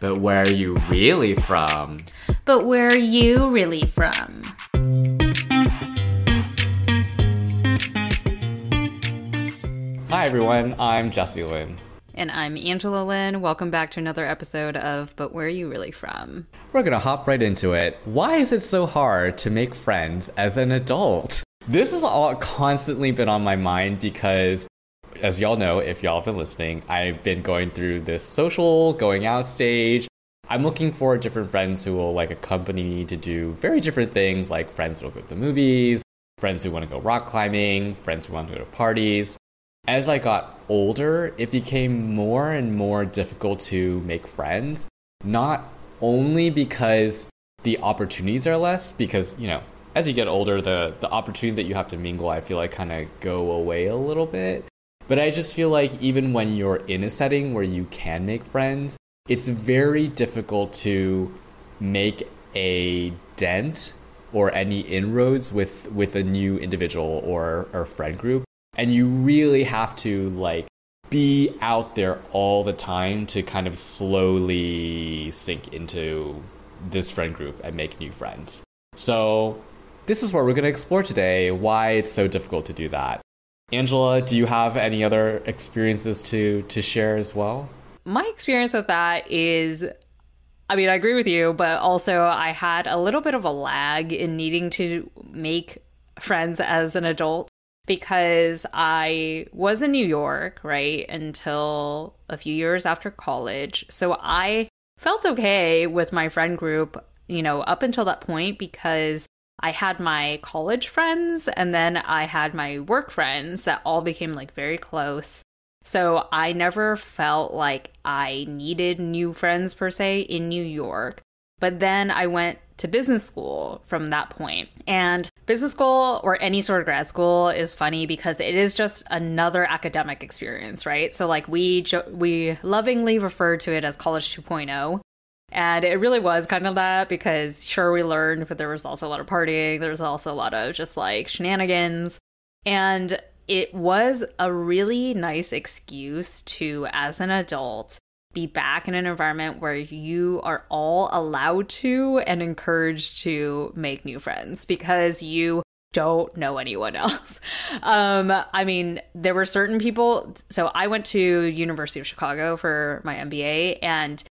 But where are you really from? But where are you really from? Hi everyone, I'm Jesse Lynn. And I'm Angela Lynn. Welcome back to another episode of But Where Are You Really From? We're gonna hop right into it. Why is it so hard to make friends as an adult? This has all constantly been on my mind because, as y'all know, if y'all have been listening, I've been going through this social going out stage. I'm looking for different friends who will like accompany me to do very different things, like friends who will go to the movies, friends who want to go rock climbing, friends who want to go to parties as I got older, it became more and more difficult to make friends. Not only because the opportunities are less, because, you know, as you get older, the, the opportunities that you have to mingle, I feel like kind of go away a little bit. But I just feel like even when you're in a setting where you can make friends, it's very difficult to make a dent or any inroads with, with a new individual or, or friend group and you really have to like be out there all the time to kind of slowly sink into this friend group and make new friends. So, this is what we're going to explore today why it's so difficult to do that. Angela, do you have any other experiences to to share as well? My experience with that is I mean, I agree with you, but also I had a little bit of a lag in needing to make friends as an adult because I was in New York, right, until a few years after college. So I felt okay with my friend group, you know, up until that point because I had my college friends and then I had my work friends that all became like very close. So I never felt like I needed new friends per se in New York. But then I went to business school from that point. And business school or any sort of grad school is funny because it is just another academic experience, right? So like we jo- we lovingly refer to it as college 2.0. And it really was kind of that because sure we learned, but there was also a lot of partying. There was also a lot of just like shenanigans. And it was a really nice excuse to, as an adult, be back in an environment where you are all allowed to and encouraged to make new friends because you don't know anyone else. Um, I mean, there were certain people. So I went to University of Chicago for my MBA, and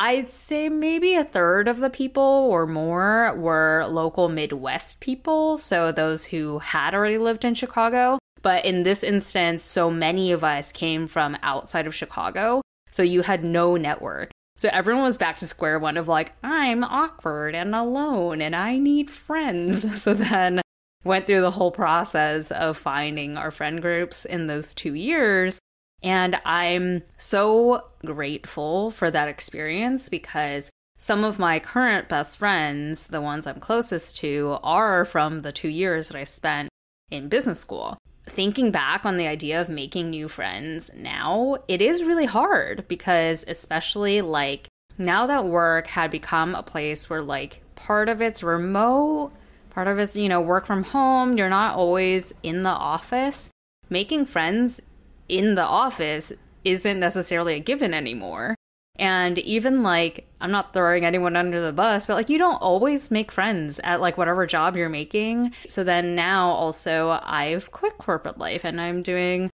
I'd say maybe a third of the people or more were local Midwest people. So those who had already lived in Chicago. But in this instance, so many of us came from outside of Chicago. So you had no network. So everyone was back to square one of like, I'm awkward and alone and I need friends. So then went through the whole process of finding our friend groups in those two years. And I'm so grateful for that experience because some of my current best friends, the ones I'm closest to, are from the two years that I spent in business school thinking back on the idea of making new friends now, it is really hard because, especially like now that work had become a place where like part of it's remote, part of it's, you know, work from home, you're not always in the office. Making friends in the office isn't necessarily a given anymore. And even like, I'm not throwing anyone under the bus, but like, you don't always make friends at like whatever job you're making. So then now also, I've quit corporate life and I'm doing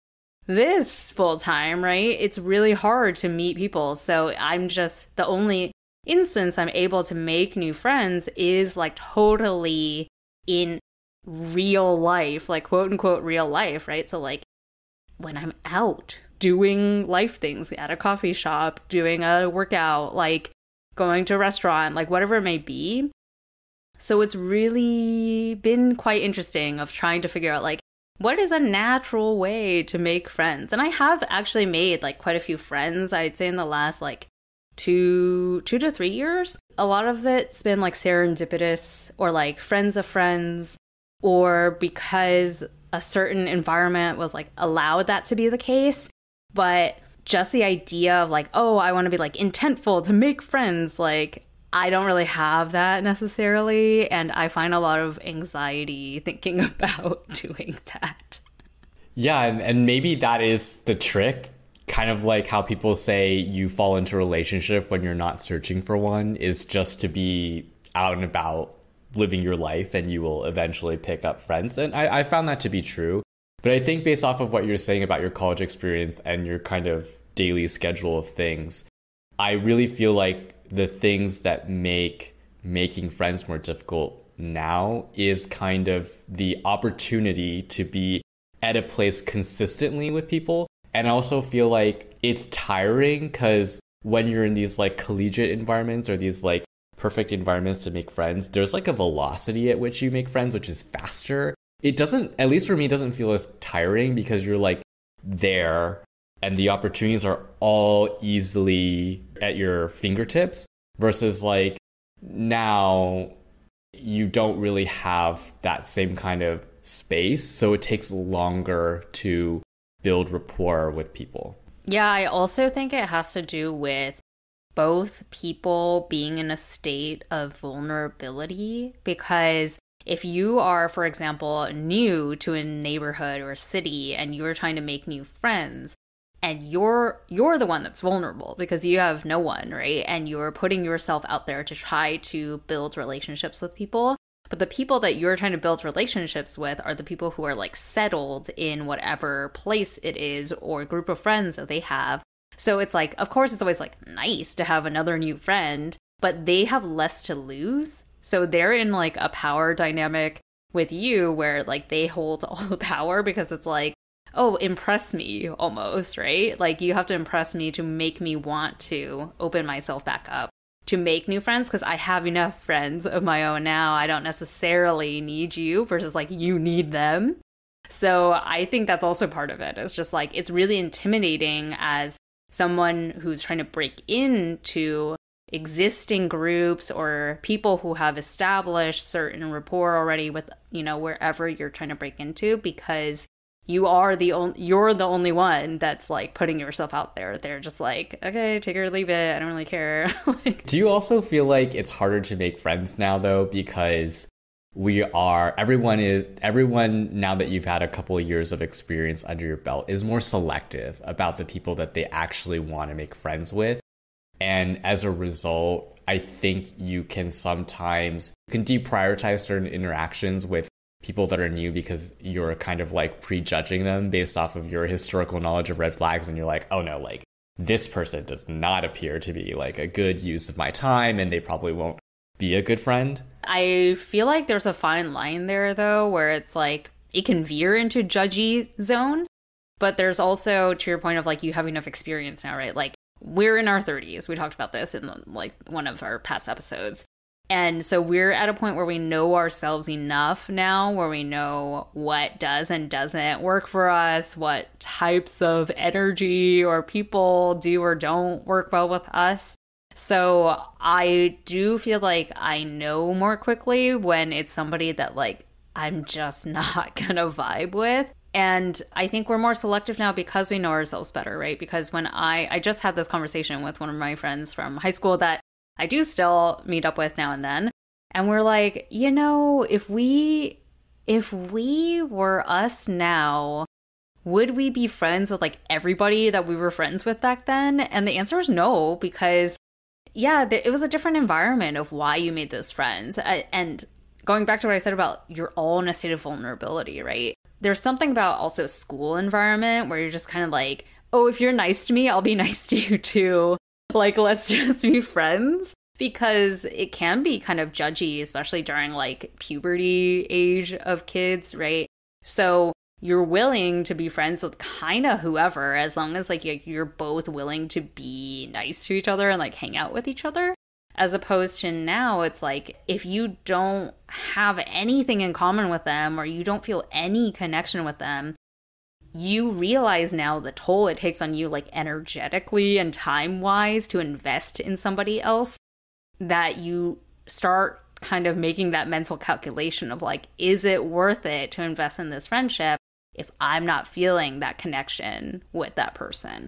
this full time, right? It's really hard to meet people. So I'm just the only instance I'm able to make new friends is like totally in real life, like quote unquote real life, right? So, like, when I'm out doing life things at a coffee shop, doing a workout, like going to a restaurant, like whatever it may be. So it's really been quite interesting of trying to figure out like what is a natural way to make friends. And I have actually made like quite a few friends, I'd say in the last like 2 2 to 3 years. A lot of it's been like serendipitous or like friends of friends or because a certain environment was like allowed that to be the case but just the idea of like, oh, I want to be like intentful to make friends, like, I don't really have that necessarily. And I find a lot of anxiety thinking about doing that. Yeah. And, and maybe that is the trick kind of like how people say you fall into a relationship when you're not searching for one is just to be out and about living your life and you will eventually pick up friends. And I, I found that to be true. But I think based off of what you're saying about your college experience and your kind of daily schedule of things, I really feel like the things that make making friends more difficult now is kind of the opportunity to be at a place consistently with people. And I also feel like it's tiring because when you're in these like collegiate environments or these like perfect environments to make friends, there's like a velocity at which you make friends, which is faster. It doesn't, at least for me, doesn't feel as tiring because you're like there and the opportunities are all easily at your fingertips versus like now you don't really have that same kind of space. So it takes longer to build rapport with people. Yeah, I also think it has to do with both people being in a state of vulnerability because if you are, for example, new to a neighborhood or a city and you're trying to make new friends, and you're you're the one that's vulnerable because you have no one right? And you're putting yourself out there to try to build relationships with people but the people that you're trying to build relationships with are the people who are like settled in whatever place it is or group of friends that they have so it's like of course it's always like nice to have another new friend but they have less to lose so they're in like a power dynamic with you where like they hold all the power because it's like oh, impress me almost, right? Like you have to impress me to make me want to open myself back up to make new friends because I have enough friends of my own now. I don't necessarily need you versus like you need them. So I think that's also part of it. It's just like it's really intimidating as someone who's trying to break into existing groups or people who have established certain rapport already with, you know, wherever you're trying to break into because you are the only you're the only one that's like putting yourself out there. They're just like okay take it or leave it. I don't really care. Like, do you also feel like it's harder to make friends now though because we are everyone is everyone now that you've had a couple of years of experience under your belt is more selective about the people that they actually want to make friends with. And as a result i think you can sometimes you can deprioritize certain interactions with people that are new because you're kind of like prejudging them based off of your historical knowledge of red flags and you're like oh no like this person does not appear to be like a good use of my time and they probably won't be a good friend? I feel like there's a fine line there though where it's like it can veer into judgy zone but there's also to your point of like you have enough experience now right? Like we're in our 30s we talked about this in like one of our past episodes. And so we're at a point where we know ourselves enough now, where we know what does and doesn't work for us, what types of energy or people do or don't work well with us. So I do feel like I know more quickly when it's somebody that, like, I'm just not gonna vibe with. And I think we're more selective now because we know ourselves better, right? Because when I I just had this conversation with one of my friends from high school that I do still meet up with now and then. And we're like, you know, if we if we were us now, would we be friends with like everybody that we were friends with back then? And the answer is no, because yeah, it was a different environment of why you made those friends. Uh, and going back to what I said about you're all in a state of vulnerability, right? There's something about also school environment where you're just kind of like, oh, if you're nice to me, I'll be nice to you too like let's just be friends because it can be kind of judgy especially during like puberty age of kids right so you're willing to be friends with kind of whoever as long as like you're both willing to be nice to each other and like hang out with each other. As opposed to now it's like if you don't have anything in common with them or you don't feel any connection with them you realize now the toll it takes on you, like energetically and time wise, to invest in somebody else, that you start kind of making that mental calculation of like, is it worth it to invest in this friendship if I'm not feeling that connection with that person?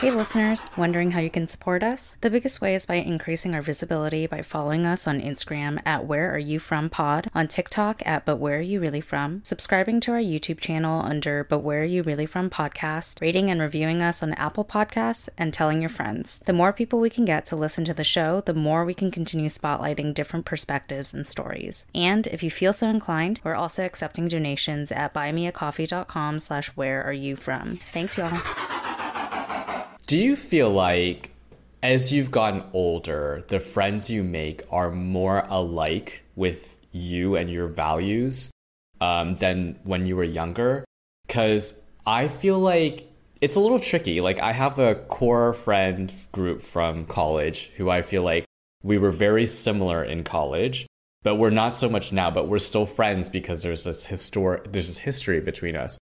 Hey listeners, wondering how you can support us? The biggest way is by increasing our visibility by following us on Instagram at Where Are You From Pod, on TikTok at But Where Are You Really From, subscribing to our YouTube channel under But Where Are You Really From Podcast, rating and reviewing us on Apple Podcasts, and telling your friends. The more people we can get to listen to the show, the more we can continue spotlighting different perspectives and stories. And if you feel so inclined, we're also accepting donations at buymeacoffee.com slash where are you from. Thanks y'all. Do you feel like as you've gotten older, the friends you make are more alike with you and your values um, than when you were younger? Because I feel like it's a little tricky. Like, I have a core friend group from college who I feel like we were very similar in college, but we're not so much now, but we're still friends because there's this historic, there's this history between us.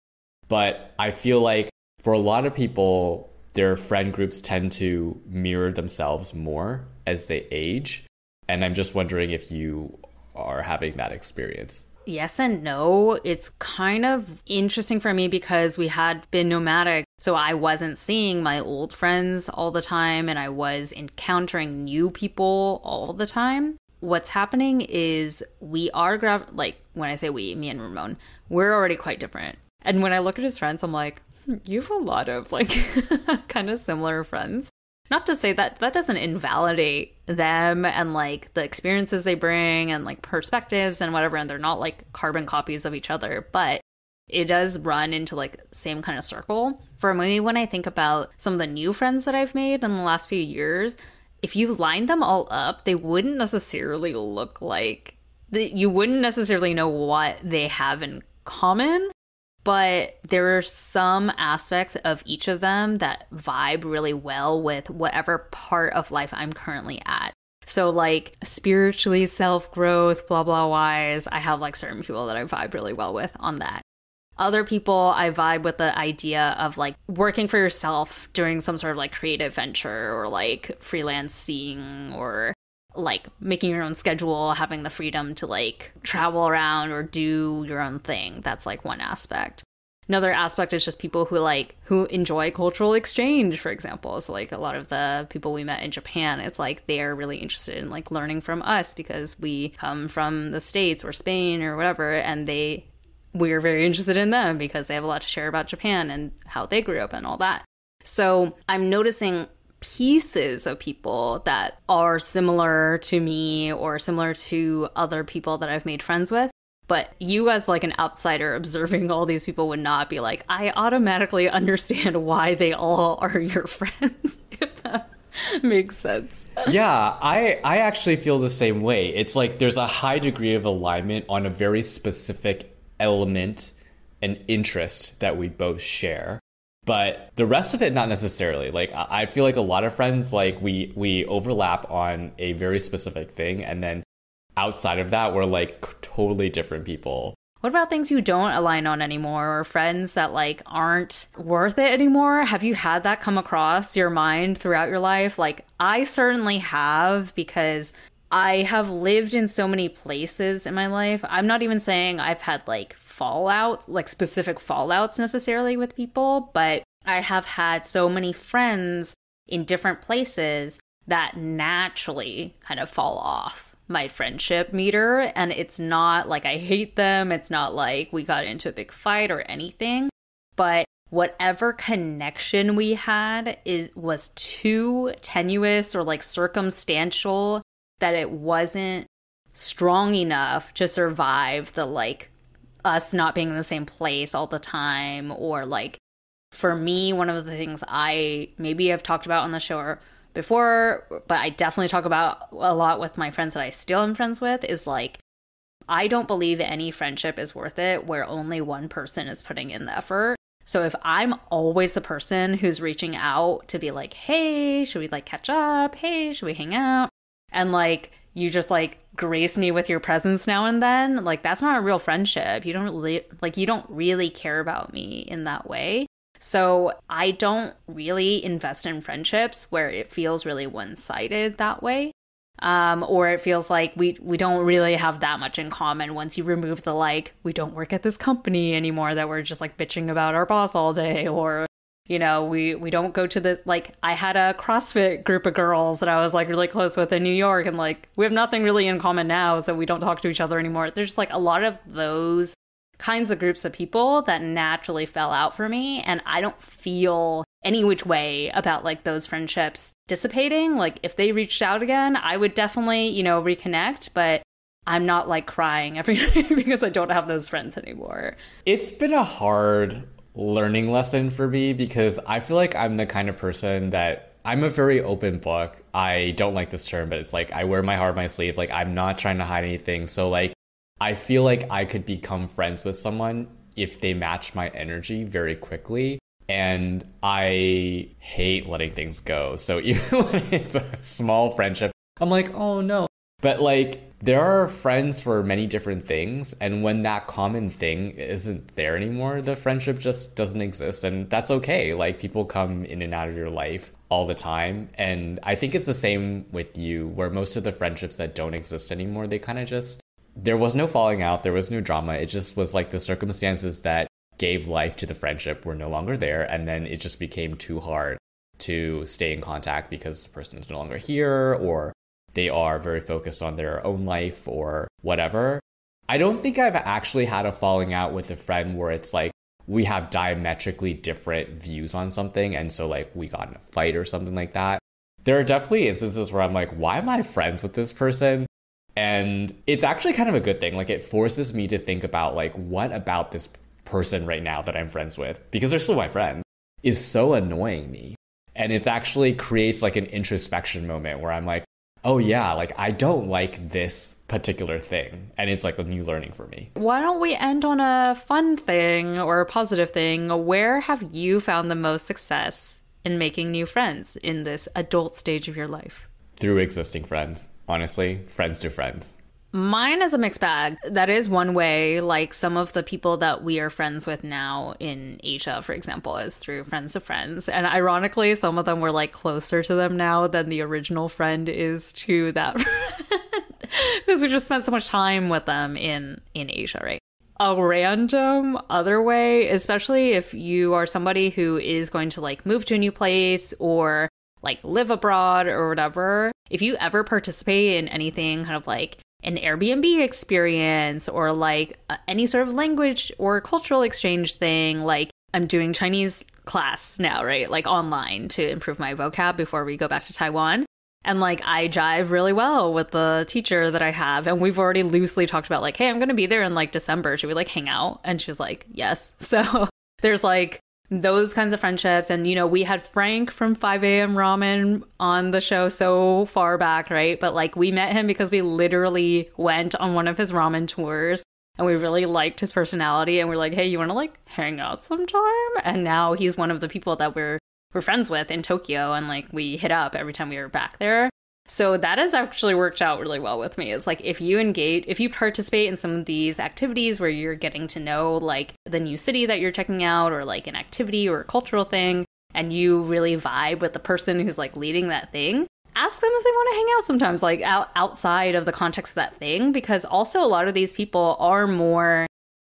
But I feel like for a lot of people, their friend groups tend to mirror themselves more as they age. And I'm just wondering if you are having that experience. Yes and no. It's kind of interesting for me because we had been nomadic. So I wasn't seeing my old friends all the time and I was encountering new people all the time. What's happening is we are, like, when I say we, me and Ramon, we're already quite different. And when I look at his friends, I'm like, you have a lot of like kind of similar friends. Not to say that that doesn't invalidate them and like the experiences they bring and like perspectives and whatever, and they're not like carbon copies of each other, but it does run into like same kind of circle. For me, when I think about some of the new friends that I've made in the last few years, if you line them all up, they wouldn't necessarily look like you wouldn't necessarily know what they have in common but there are some aspects of each of them that vibe really well with whatever part of life I'm currently at. So, like spiritually, self growth, blah, blah, wise, I have like certain people that I vibe really well with on that. Other people, I vibe with the idea of like working for yourself doing some sort of like creative venture or like freelancing or like making your own schedule, having the freedom to like travel around or do your own thing. That's like one aspect. Another aspect is just people who like who enjoy cultural exchange, for example. So like a lot of the people we met in Japan, it's like they're really interested in like learning from us because we come from the States or Spain or whatever, and they we're very interested in them because they have a lot to share about Japan and how they grew up and all that. So I'm noticing pieces of people that are similar to me or similar to other people that I've made friends with. But you, as like an outsider observing all these people, would not be like, I automatically understand why they all are your friends, if that makes sense. yeah, I I actually feel the same way. It's like there's a high degree of alignment on a very specific element and interest that we both share but the rest of it not necessarily. Like i feel like a lot of friends like we we overlap on a very specific thing and then outside of that we're like totally different people. What about things you don't align on anymore or friends that like aren't worth it anymore? Have you had that come across your mind throughout your life? Like i certainly have because I have lived in so many places in my life. I'm not even saying I've had like fallout, like specific fallouts necessarily with people, but I have had so many friends in different places that naturally kind of fall off my friendship meter. And it's not like I hate them, it's not like we got into a big fight or anything, but whatever connection we had is was too tenuous or like circumstantial that it wasn't strong enough to survive the like us not being in the same place all the time or like for me one of the things i maybe have talked about on the show before but i definitely talk about a lot with my friends that i still am friends with is like i don't believe any friendship is worth it where only one person is putting in the effort So if I'm always the person who's reaching out to be like, hey, should we like catch up? Hey, should we hang out? And like, you just like grace me with your presence now and then, like, that's not a real friendship. You don't really, like, you don't really care about me in that way. So I don't really invest in friendships where it feels really one sided that way um, or it feels like we we don't really have that much in common once you remove the like we don't work at this company anymore that we're just like bitching about our boss all day or you know we we don't go to the like i had a crossfit group of girls that i was like really close with in new york and like we have nothing really in common now so we don't talk to each other anymore there's like a lot of those kinds of groups of people that naturally fell out for me and i don't feel any which way about like those friendships dissipating. Like if they reached out again, I would definitely, you know, reconnect, but I'm not like crying every day because I don't have those friends anymore. It's been a hard learning lesson for me because I feel like I'm the kind of person that I'm a very open book. I don't like this term, but it's like I wear my heart on my sleeve. Like I'm not trying to hide anything. So like I feel like I could become friends with someone if they match my energy very quickly and I hate letting things go. So even when it's a small friendship, I'm like, oh no. But like, there are friends for many different things, and when that common thing isn't there anymore, the friendship just doesn't exist, and that's okay. Like, people come in and out of your life all the time, and I think it's the same with you, where most of the friendships that don't exist anymore, they kind of just there was no falling out, there was no drama. It just was like the circumstances that gave life to the friendship were no longer there. And then it just became too hard to stay in contact because the person is no longer here or they are very focused on their own life or whatever. I don't think I've actually had a falling out with a friend where it's like we have diametrically different views on something. And so, like, we got in a fight or something like that. There are definitely instances where I'm like, why am I friends with this person? And it's actually kind of a good thing. Like, it forces me to think about, like, what about this person right now that I'm friends with, because they're still my friend, is so annoying me. And it actually creates like an introspection moment where I'm like, oh yeah, like I don't like this particular thing. And it's like a new learning for me. Why don't we end on a fun thing or a positive thing? Where have you found the most success in making new friends in this adult stage of your life? Through existing friends, honestly, friends to friends. Mine is a mixed bag. That is one way. Like some of the people that we are friends with now in Asia, for example, is through friends of friends. And ironically, some of them were like closer to them now than the original friend is to that because we just spent so much time with them in in Asia, right? A random other way, especially if you are somebody who is going to like move to a new place or like live abroad or whatever, if you ever participate in anything kind of like an Airbnb experience or like any sort of language or cultural exchange thing. Like I'm doing Chinese class now, right? Like online to improve my vocab before we go back to Taiwan. And like I jive really well with the teacher that I have. And we've already loosely talked about like, hey, I'm going to be there in like December. Should we like hang out? And she's like, yes. So there's like those kinds of friendships. And, you know, we had Frank from 5 a.m. Ramen on the show so far back, right? But like we met him because we literally went on one of his ramen tours and we really liked his personality. And we're like, hey, you want to like hang out sometime? And now he's one of the people that we're, we're friends with in Tokyo. And like we hit up every time we were back there. So that has actually worked out really well with me. It's like if you engage, if you participate in some of these activities where you're getting to know like the new city that you're checking out or like an activity or a cultural thing, and you really vibe with the person who's like leading that thing, ask them if they want to hang out sometimes, like out, outside of the context of that thing, because also a lot of these people are more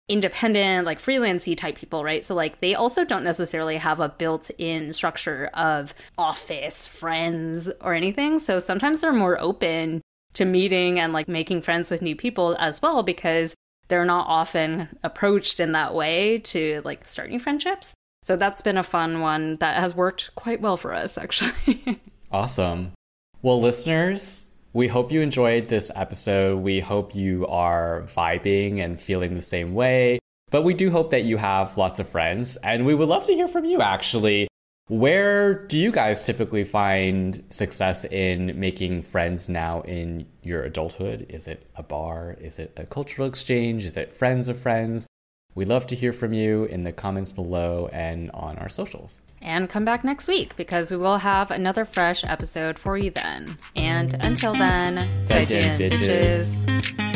independent, like freelancey type people, right? So like they also don't necessarily have a built-in structure of office friends or anything. So sometimes they're more open to meeting and like making friends with new people as well because they're not often approached in that way to like start new friendships. So that's been a fun one that has worked quite well for us actually. awesome. Well, listeners, we hope you enjoyed this episode. We hope you are vibing and feeling the same way. But we do hope that you have lots of friends, and we would love to hear from you actually. Where do you guys typically find success in making friends now in your adulthood? Is it a bar? Is it a cultural exchange? Is it friends of friends? We love to hear from you in the comments below and on our socials. And come back next week because we will have another fresh episode for you then. And until then, 再见, bitches. bitches.